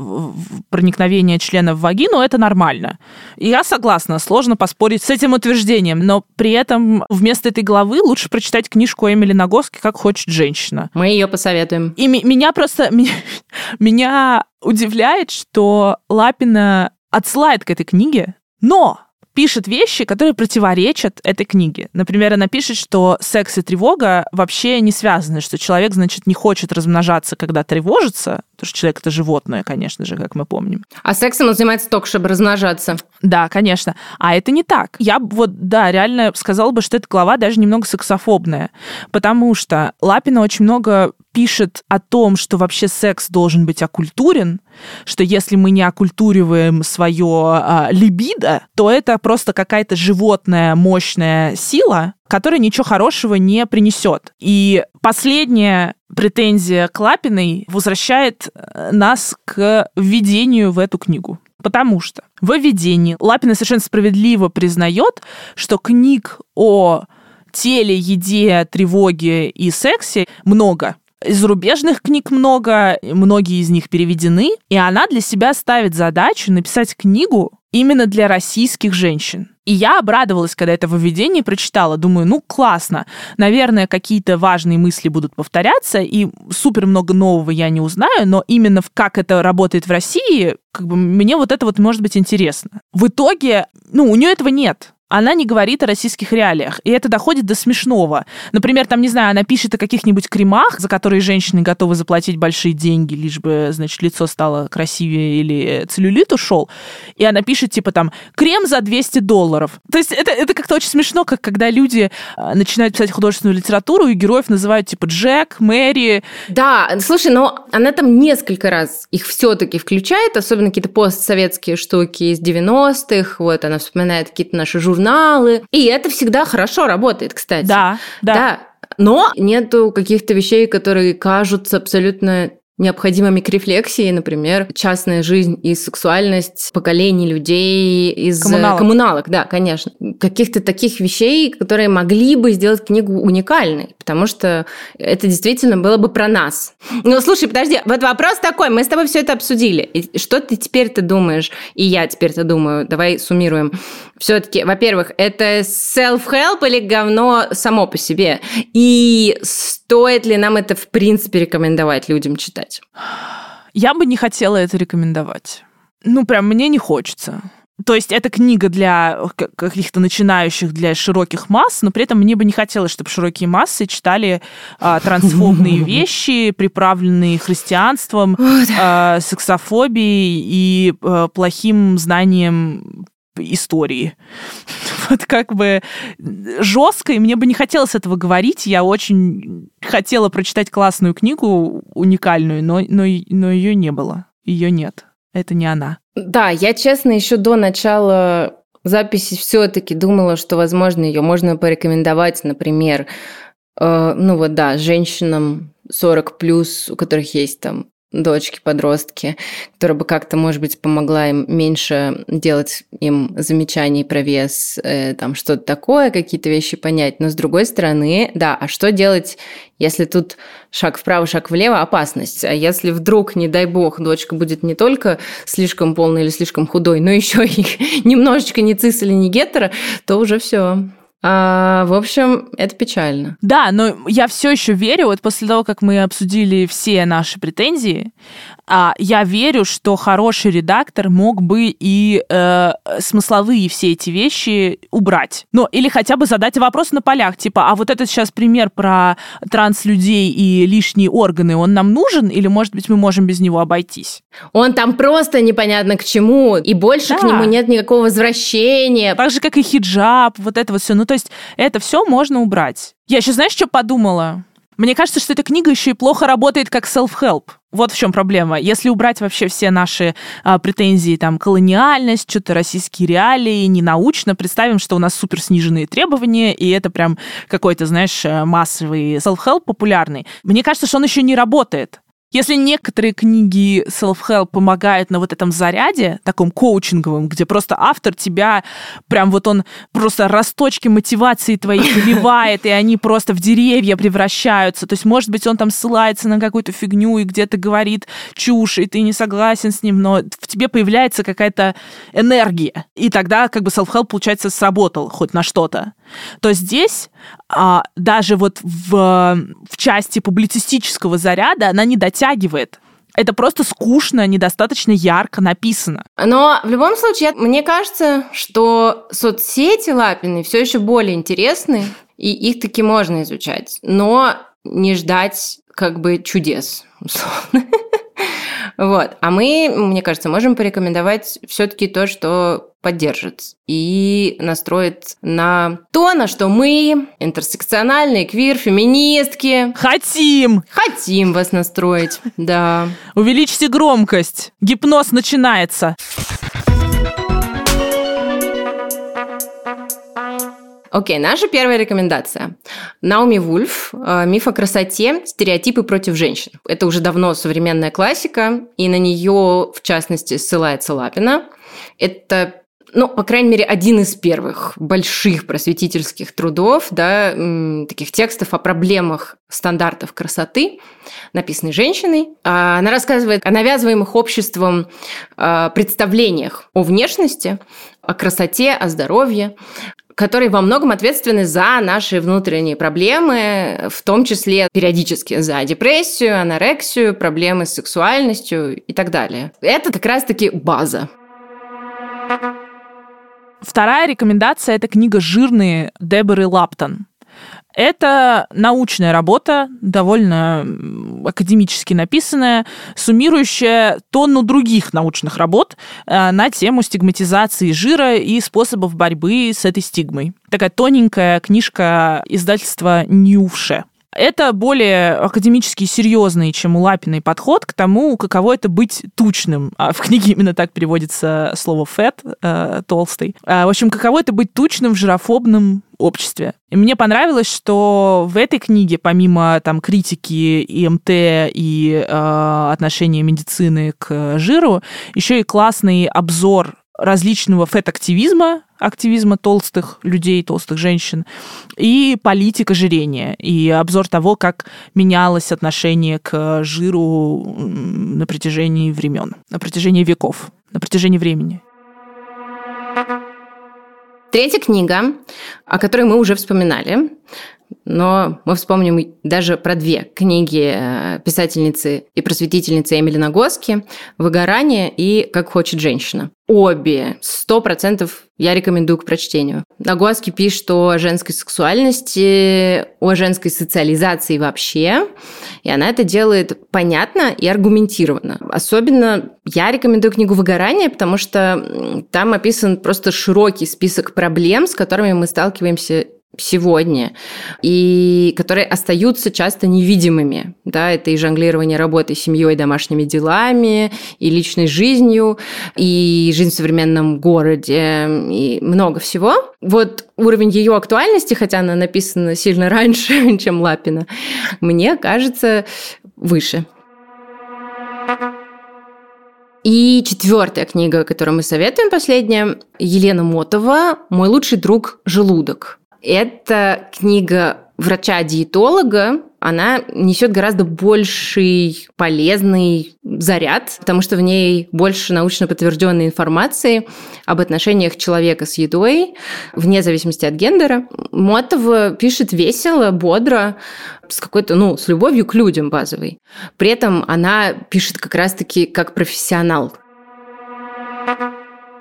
проникновение члена в вагину, это нормально. Я согласна, сложно поспорить с этим утверждением, но при этом вместо этой главы лучше прочитать книжку Эмили Нагоски «Как хочет женщина». Мы ее посоветуем. И меня просто... Меня, меня удивляет, что Лапина отсылает к этой книге, но пишет вещи, которые противоречат этой книге. Например, она пишет, что секс и тревога вообще не связаны, что человек, значит, не хочет размножаться, когда тревожится, потому что человек это животное, конечно же, как мы помним. А сексом он занимается только, чтобы размножаться. Да, конечно. А это не так. Я вот, да, реально сказала бы, что эта глава даже немного сексофобная, потому что Лапина очень много пишет о том, что вообще секс должен быть окультурен, что если мы не окультуриваем свое а, либидо, то это просто какая-то животная мощная сила, которая ничего хорошего не принесет. И последняя претензия Клапиной возвращает э, нас к введению в эту книгу. Потому что в введении Лапина совершенно справедливо признает, что книг о теле, еде, тревоге и сексе много. Зарубежных книг много, многие из них переведены, и она для себя ставит задачу написать книгу именно для российских женщин. И я обрадовалась, когда это выведение прочитала. Думаю, ну классно. Наверное, какие-то важные мысли будут повторяться, и супер много нового я не узнаю, но именно в как это работает в России, как бы мне вот это вот может быть интересно. В итоге, ну, у нее этого нет она не говорит о российских реалиях. И это доходит до смешного. Например, там, не знаю, она пишет о каких-нибудь кремах, за которые женщины готовы заплатить большие деньги, лишь бы, значит, лицо стало красивее или целлюлит ушел. И она пишет, типа, там, крем за 200 долларов. То есть это, это как-то очень смешно, как когда люди а, начинают писать художественную литературу, и героев называют, типа, Джек, Мэри. Да, слушай, но она там несколько раз их все-таки включает, особенно какие-то постсоветские штуки из 90-х. Вот она вспоминает какие-то наши журналы журналы. И это всегда хорошо работает, кстати. Да, да. да. Но нету каких-то вещей, которые кажутся абсолютно необходимыми к рефлексии, например, частная жизнь и сексуальность поколений людей из коммуналок, коммуналок да, конечно. Каких-то таких вещей, которые могли бы сделать книгу уникальной, потому что это действительно было бы про нас. Ну, слушай, подожди, вот вопрос такой, мы с тобой все это обсудили. И что ты теперь-то думаешь, и я теперь-то думаю, давай суммируем. Все-таки, во-первых, это self-help или говно само по себе? И стоит ли нам это, в принципе, рекомендовать людям читать? Я бы не хотела это рекомендовать. Ну, прям мне не хочется. То есть это книга для каких-то начинающих, для широких масс, но при этом мне бы не хотелось, чтобы широкие массы читали а, трансфобные вещи, приправленные христианством, а, сексофобией и а, плохим знанием истории. Вот как бы жестко, и мне бы не хотелось этого говорить. Я очень хотела прочитать классную книгу, уникальную, но, но, но ее не было. Ее нет. Это не она. Да, я честно еще до начала записи все-таки думала, что, возможно, ее можно порекомендовать, например, э, ну вот да, женщинам 40 плюс, у которых есть там дочки, подростки, которая бы как-то, может быть, помогла им меньше делать им замечаний про вес, э, там что-то такое, какие-то вещи понять. Но с другой стороны, да, а что делать, если тут шаг вправо, шаг влево, опасность? А если вдруг, не дай бог, дочка будет не только слишком полной или слишком худой, но еще и немножечко не цис или не гетера, то уже все А, в общем, это печально. Да, но я все еще верю, вот после того, как мы обсудили все наши претензии, а, я верю, что хороший редактор мог бы и э, смысловые все эти вещи убрать. Ну, или хотя бы задать вопрос на полях, типа, а вот этот сейчас пример про транслюдей и лишние органы, он нам нужен, или, может быть, мы можем без него обойтись? Он там просто непонятно к чему, и больше да. к нему нет никакого возвращения. Так же, как и хиджаб, вот это вот все. Ну, то есть это все можно убрать. Я еще, знаешь, что подумала? Мне кажется, что эта книга еще и плохо работает как self-help. Вот в чем проблема. Если убрать вообще все наши а, претензии, там, колониальность, что-то российские реалии, ненаучно, представим, что у нас супер сниженные требования, и это прям какой-то, знаешь, э, массовый self-help популярный. Мне кажется, что он еще не работает. Если некоторые книги self-help помогают на вот этом заряде, таком коучинговом, где просто автор тебя, прям вот он просто росточки мотивации твои выливает, и они просто в деревья превращаются. То есть, может быть, он там ссылается на какую-то фигню и где-то говорит чушь, и ты не согласен с ним, но в тебе появляется какая-то энергия. И тогда как бы self-help, получается, сработал хоть на что-то. То здесь а, даже вот в, в части публицистического заряда она не дотягивает. Это просто скучно, недостаточно ярко написано. Но в любом случае, мне кажется, что соцсети Лапины все еще более интересны, и их таки можно изучать, но не ждать как бы чудес, условно. Вот. А мы, мне кажется, можем порекомендовать все-таки то, что поддержит и настроит на то, на что мы, интерсекциональные, квир, феминистки... Хотим! Хотим вас настроить, да. Увеличьте громкость. Гипноз начинается. Окей, наша первая рекомендация. Науми Вульф э, «Миф о красоте. Стереотипы против женщин». Это уже давно современная классика, и на нее, в частности, ссылается Лапина. Это ну, по крайней мере, один из первых больших просветительских трудов, да, таких текстов о проблемах стандартов красоты, написанный женщиной. А, она рассказывает о навязываемых обществом а, представлениях о внешности, о красоте, о здоровье, которые во многом ответственны за наши внутренние проблемы, в том числе периодически за депрессию, анорексию, проблемы с сексуальностью и так далее. Это как раз-таки база. Вторая рекомендация – это книга «Жирные» Деборы Лаптон. Это научная работа, довольно академически написанная, суммирующая тонну других научных работ э, на тему стигматизации жира и способов борьбы с этой стигмой. Такая тоненькая книжка издательства «Ньюше». Это более академически серьезный, чем у Лапиной подход к тому, каково это быть тучным. А в книге именно так переводится слово fat, э, толстый. А, в общем, каково это быть тучным в жирофобном обществе. И мне понравилось, что в этой книге, помимо там критики ИМТ и э, отношения медицины к жиру, еще и классный обзор различного фэт-активизма, активизма толстых людей, толстых женщин, и политика жирения, и обзор того, как менялось отношение к жиру на протяжении времен, на протяжении веков, на протяжении времени. Третья книга, о которой мы уже вспоминали, но мы вспомним даже про две книги э, писательницы и просветительницы Эмили Нагоски «Выгорание» и «Как хочет женщина». Обе, сто процентов я рекомендую к прочтению. Нагоски пишет о женской сексуальности, о женской социализации вообще, и она это делает понятно и аргументированно. Особенно я рекомендую книгу «Выгорание», потому что там описан просто широкий список проблем, с которыми мы сталкиваемся сегодня, и которые остаются часто невидимыми. Да, это и жонглирование работой, семьей, домашними делами, и личной жизнью, и жизнь в современном городе, и много всего. Вот уровень ее актуальности, хотя она написана сильно раньше, чем Лапина, мне кажется выше. И четвертая книга, которую мы советуем, последняя, Елена Мотова «Мой лучший друг – желудок». Это книга врача-диетолога, она несет гораздо больший полезный заряд, потому что в ней больше научно подтвержденной информации об отношениях человека с едой, вне зависимости от гендера. Мотова пишет весело, бодро, с какой-то, ну, с любовью к людям базовой. При этом она пишет как раз-таки как профессионал.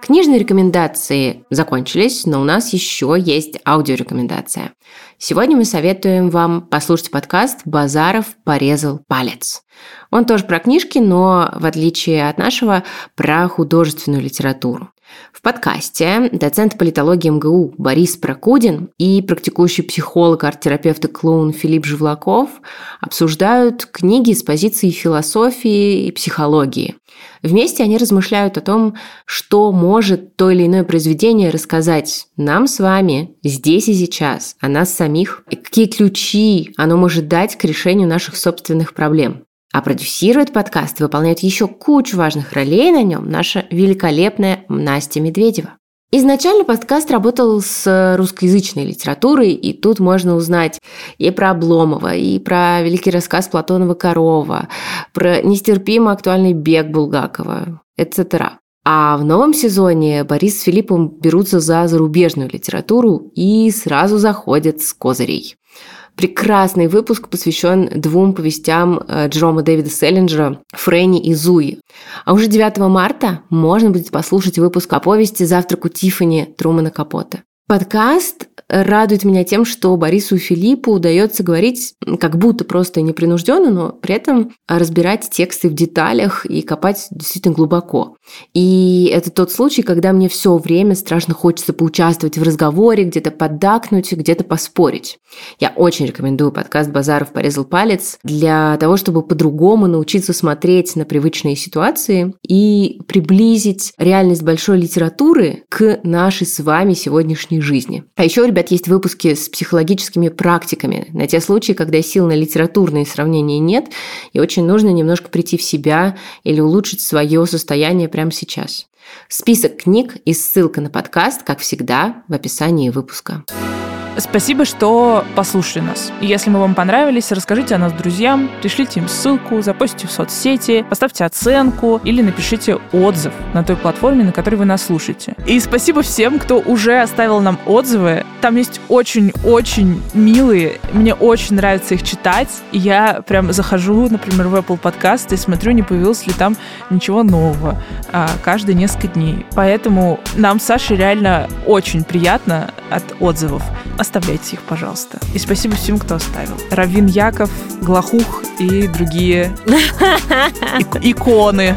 Книжные рекомендации закончились, но у нас еще есть аудиорекомендация. Сегодня мы советуем вам послушать подкаст «Базаров порезал палец». Он тоже про книжки, но в отличие от нашего, про художественную литературу. В подкасте доцент политологии МГУ Борис Прокудин и практикующий психолог, арт-терапевт и клоун Филипп Живлаков обсуждают книги с позиции философии и психологии. Вместе они размышляют о том, что может то или иное произведение рассказать нам с вами здесь и сейчас, о нас самих, и какие ключи оно может дать к решению наших собственных проблем. А продюсирует подкаст и выполняет еще кучу важных ролей на нем наша великолепная Настя Медведева. Изначально подкаст работал с русскоязычной литературой, и тут можно узнать и про Обломова, и про великий рассказ Платонова «Корова», про нестерпимо актуальный бег Булгакова, etc. А в новом сезоне Борис с Филиппом берутся за зарубежную литературу и сразу заходят с козырей. Прекрасный выпуск посвящен двум повестям э, Джерома Дэвида Селлинджера «Фрэнни и Зуи». А уже 9 марта можно будет послушать выпуск о повести «Завтрак у Тиффани» Трумана Капота. Подкаст радует меня тем, что Борису и Филиппу удается говорить как будто просто непринужденно, но при этом разбирать тексты в деталях и копать действительно глубоко. И это тот случай, когда мне все время страшно хочется поучаствовать в разговоре, где-то поддакнуть, где-то поспорить. Я очень рекомендую подкаст «Базаров порезал палец» для того, чтобы по-другому научиться смотреть на привычные ситуации и приблизить реальность большой литературы к нашей с вами сегодняшней жизни. А еще ребят, есть выпуски с психологическими практиками на те случаи, когда сил на литературные сравнения нет, и очень нужно немножко прийти в себя или улучшить свое состояние прямо сейчас. Список книг и ссылка на подкаст, как всегда, в описании выпуска. Спасибо, что послушали нас. Если мы вам понравились, расскажите о нас друзьям, пришлите им ссылку, запостите в соцсети, поставьте оценку или напишите отзыв на той платформе, на которой вы нас слушаете. И спасибо всем, кто уже оставил нам отзывы. Там есть очень-очень милые. Мне очень нравится их читать. Я прям захожу, например, в Apple Podcast и смотрю, не появилось ли там ничего нового а, каждые несколько дней. Поэтому нам, Саше, реально очень приятно от отзывов оставляйте их, пожалуйста. И спасибо всем, кто оставил. Равин Яков, Глахух и другие иконы.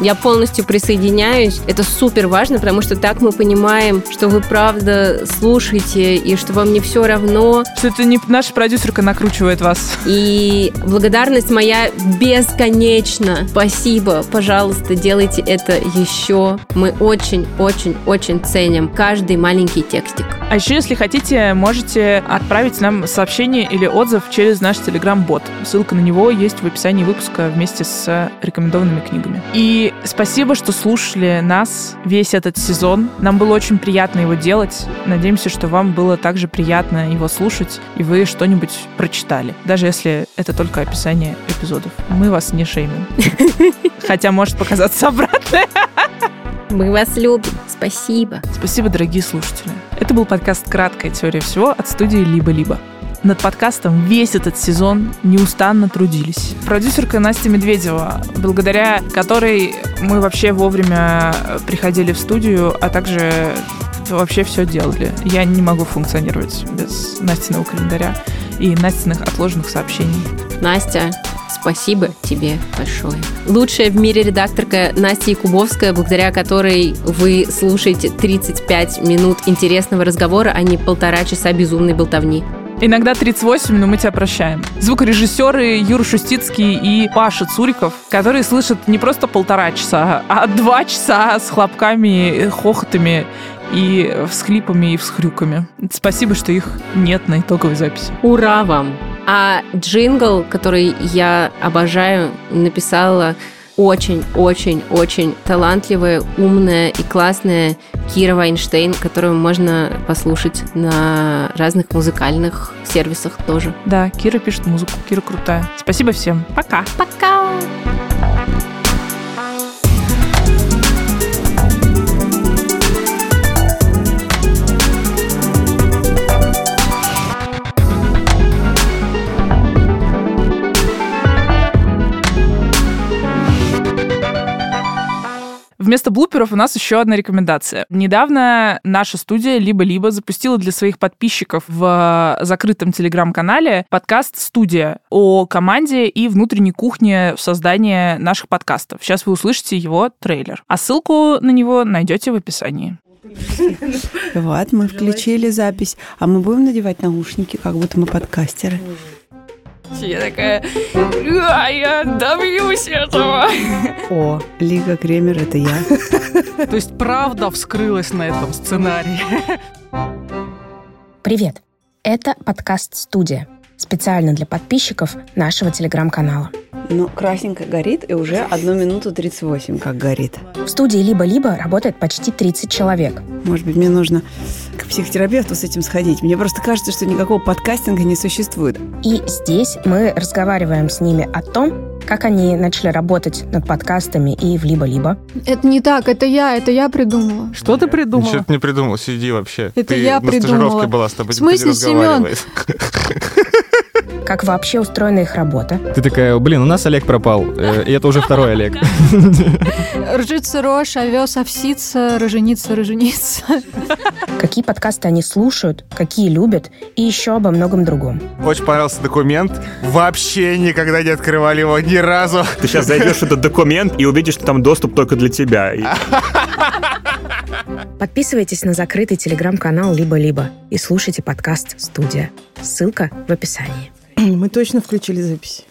Я полностью присоединяюсь. Это супер важно, потому что так мы понимаем, что вы правда слушаете и что вам не все равно. Что это не наша продюсерка накручивает вас. И благодарность моя бесконечна. Спасибо, пожалуйста, делайте это еще. Мы очень-очень-очень ценим каждый маленький текстик. А еще, если хотите, можете отправить нам сообщение или отзыв через наш телеграм-бот. Ссылка на него есть в описании выпуска вместе с рекомендованными книгами. И спасибо, что слушали нас весь этот сезон. Нам было очень приятно его делать. Надеемся, что вам было также приятно его слушать, и вы что-нибудь прочитали. Даже если это только описание эпизодов. Мы вас не шеймим. Хотя может показаться обратное. Мы вас любим. Спасибо. Спасибо, дорогие слушатели. Это был подкаст «Краткая теория всего» от студии «Либо-либо». Над подкастом весь этот сезон неустанно трудились. Продюсерка Настя Медведева, благодаря которой мы вообще вовремя приходили в студию, а также вообще все делали. Я не могу функционировать без Настиного календаря и Настиных отложенных сообщений. Настя, Спасибо тебе большое. Лучшая в мире редакторка Настя Якубовская, благодаря которой вы слушаете 35 минут интересного разговора, а не полтора часа безумной болтовни. Иногда 38, но мы тебя прощаем. Звукорежиссеры Юра Шустицкий и Паша Цуриков, которые слышат не просто полтора часа, а два часа с хлопками, хохотами и всхлипами и всхрюками. Спасибо, что их нет на итоговой записи. Ура вам! А джингл, который я обожаю, написала очень-очень-очень талантливая, умная и классная Кира Вайнштейн, которую можно послушать на разных музыкальных сервисах тоже. Да, Кира пишет музыку. Кира крутая. Спасибо всем. Пока. Пока! Вместо блуперов у нас еще одна рекомендация. Недавно наша студия «Либо-либо» запустила для своих подписчиков в закрытом телеграм-канале подкаст «Студия» о команде и внутренней кухне в создании наших подкастов. Сейчас вы услышите его трейлер. А ссылку на него найдете в описании. Вот, мы включили запись. А мы будем надевать наушники, как будто мы подкастеры. Я такая, а я добьюсь этого. О, Лига Кремер, это я. То есть правда вскрылась на этом сценарии. Привет! Это подкаст «Студия» специально для подписчиков нашего телеграм-канала. Ну, красненько горит, и уже одну минуту 38 как горит. В студии «Либо-либо» работает почти 30 человек. Может быть, мне нужно к психотерапевту с этим сходить. Мне просто кажется, что никакого подкастинга не существует. И здесь мы разговариваем с ними о том, как они начали работать над подкастами и в «Либо-либо». Это не так, это я, это я придумала. Что ты придумала? Ничего ты не придумал, сиди вообще. Это ты я на придумала. стажировке была, с тобой В смысле, Семен? Как вообще устроена их работа. Ты такая, блин, у нас Олег пропал. Э, И это уже второй Олег. Ржица рожь, овес овсица, роженица роженица. Какие подкасты они слушают, какие любят и еще обо многом другом. Очень понравился документ. Вообще никогда не открывали его ни разу. Ты сейчас зайдешь в этот документ и увидишь, что там доступ только для тебя. Подписывайтесь на закрытый телеграм-канал «Либо-либо» и слушайте подкаст «Студия». Ссылка в описании. Мы точно включили запись.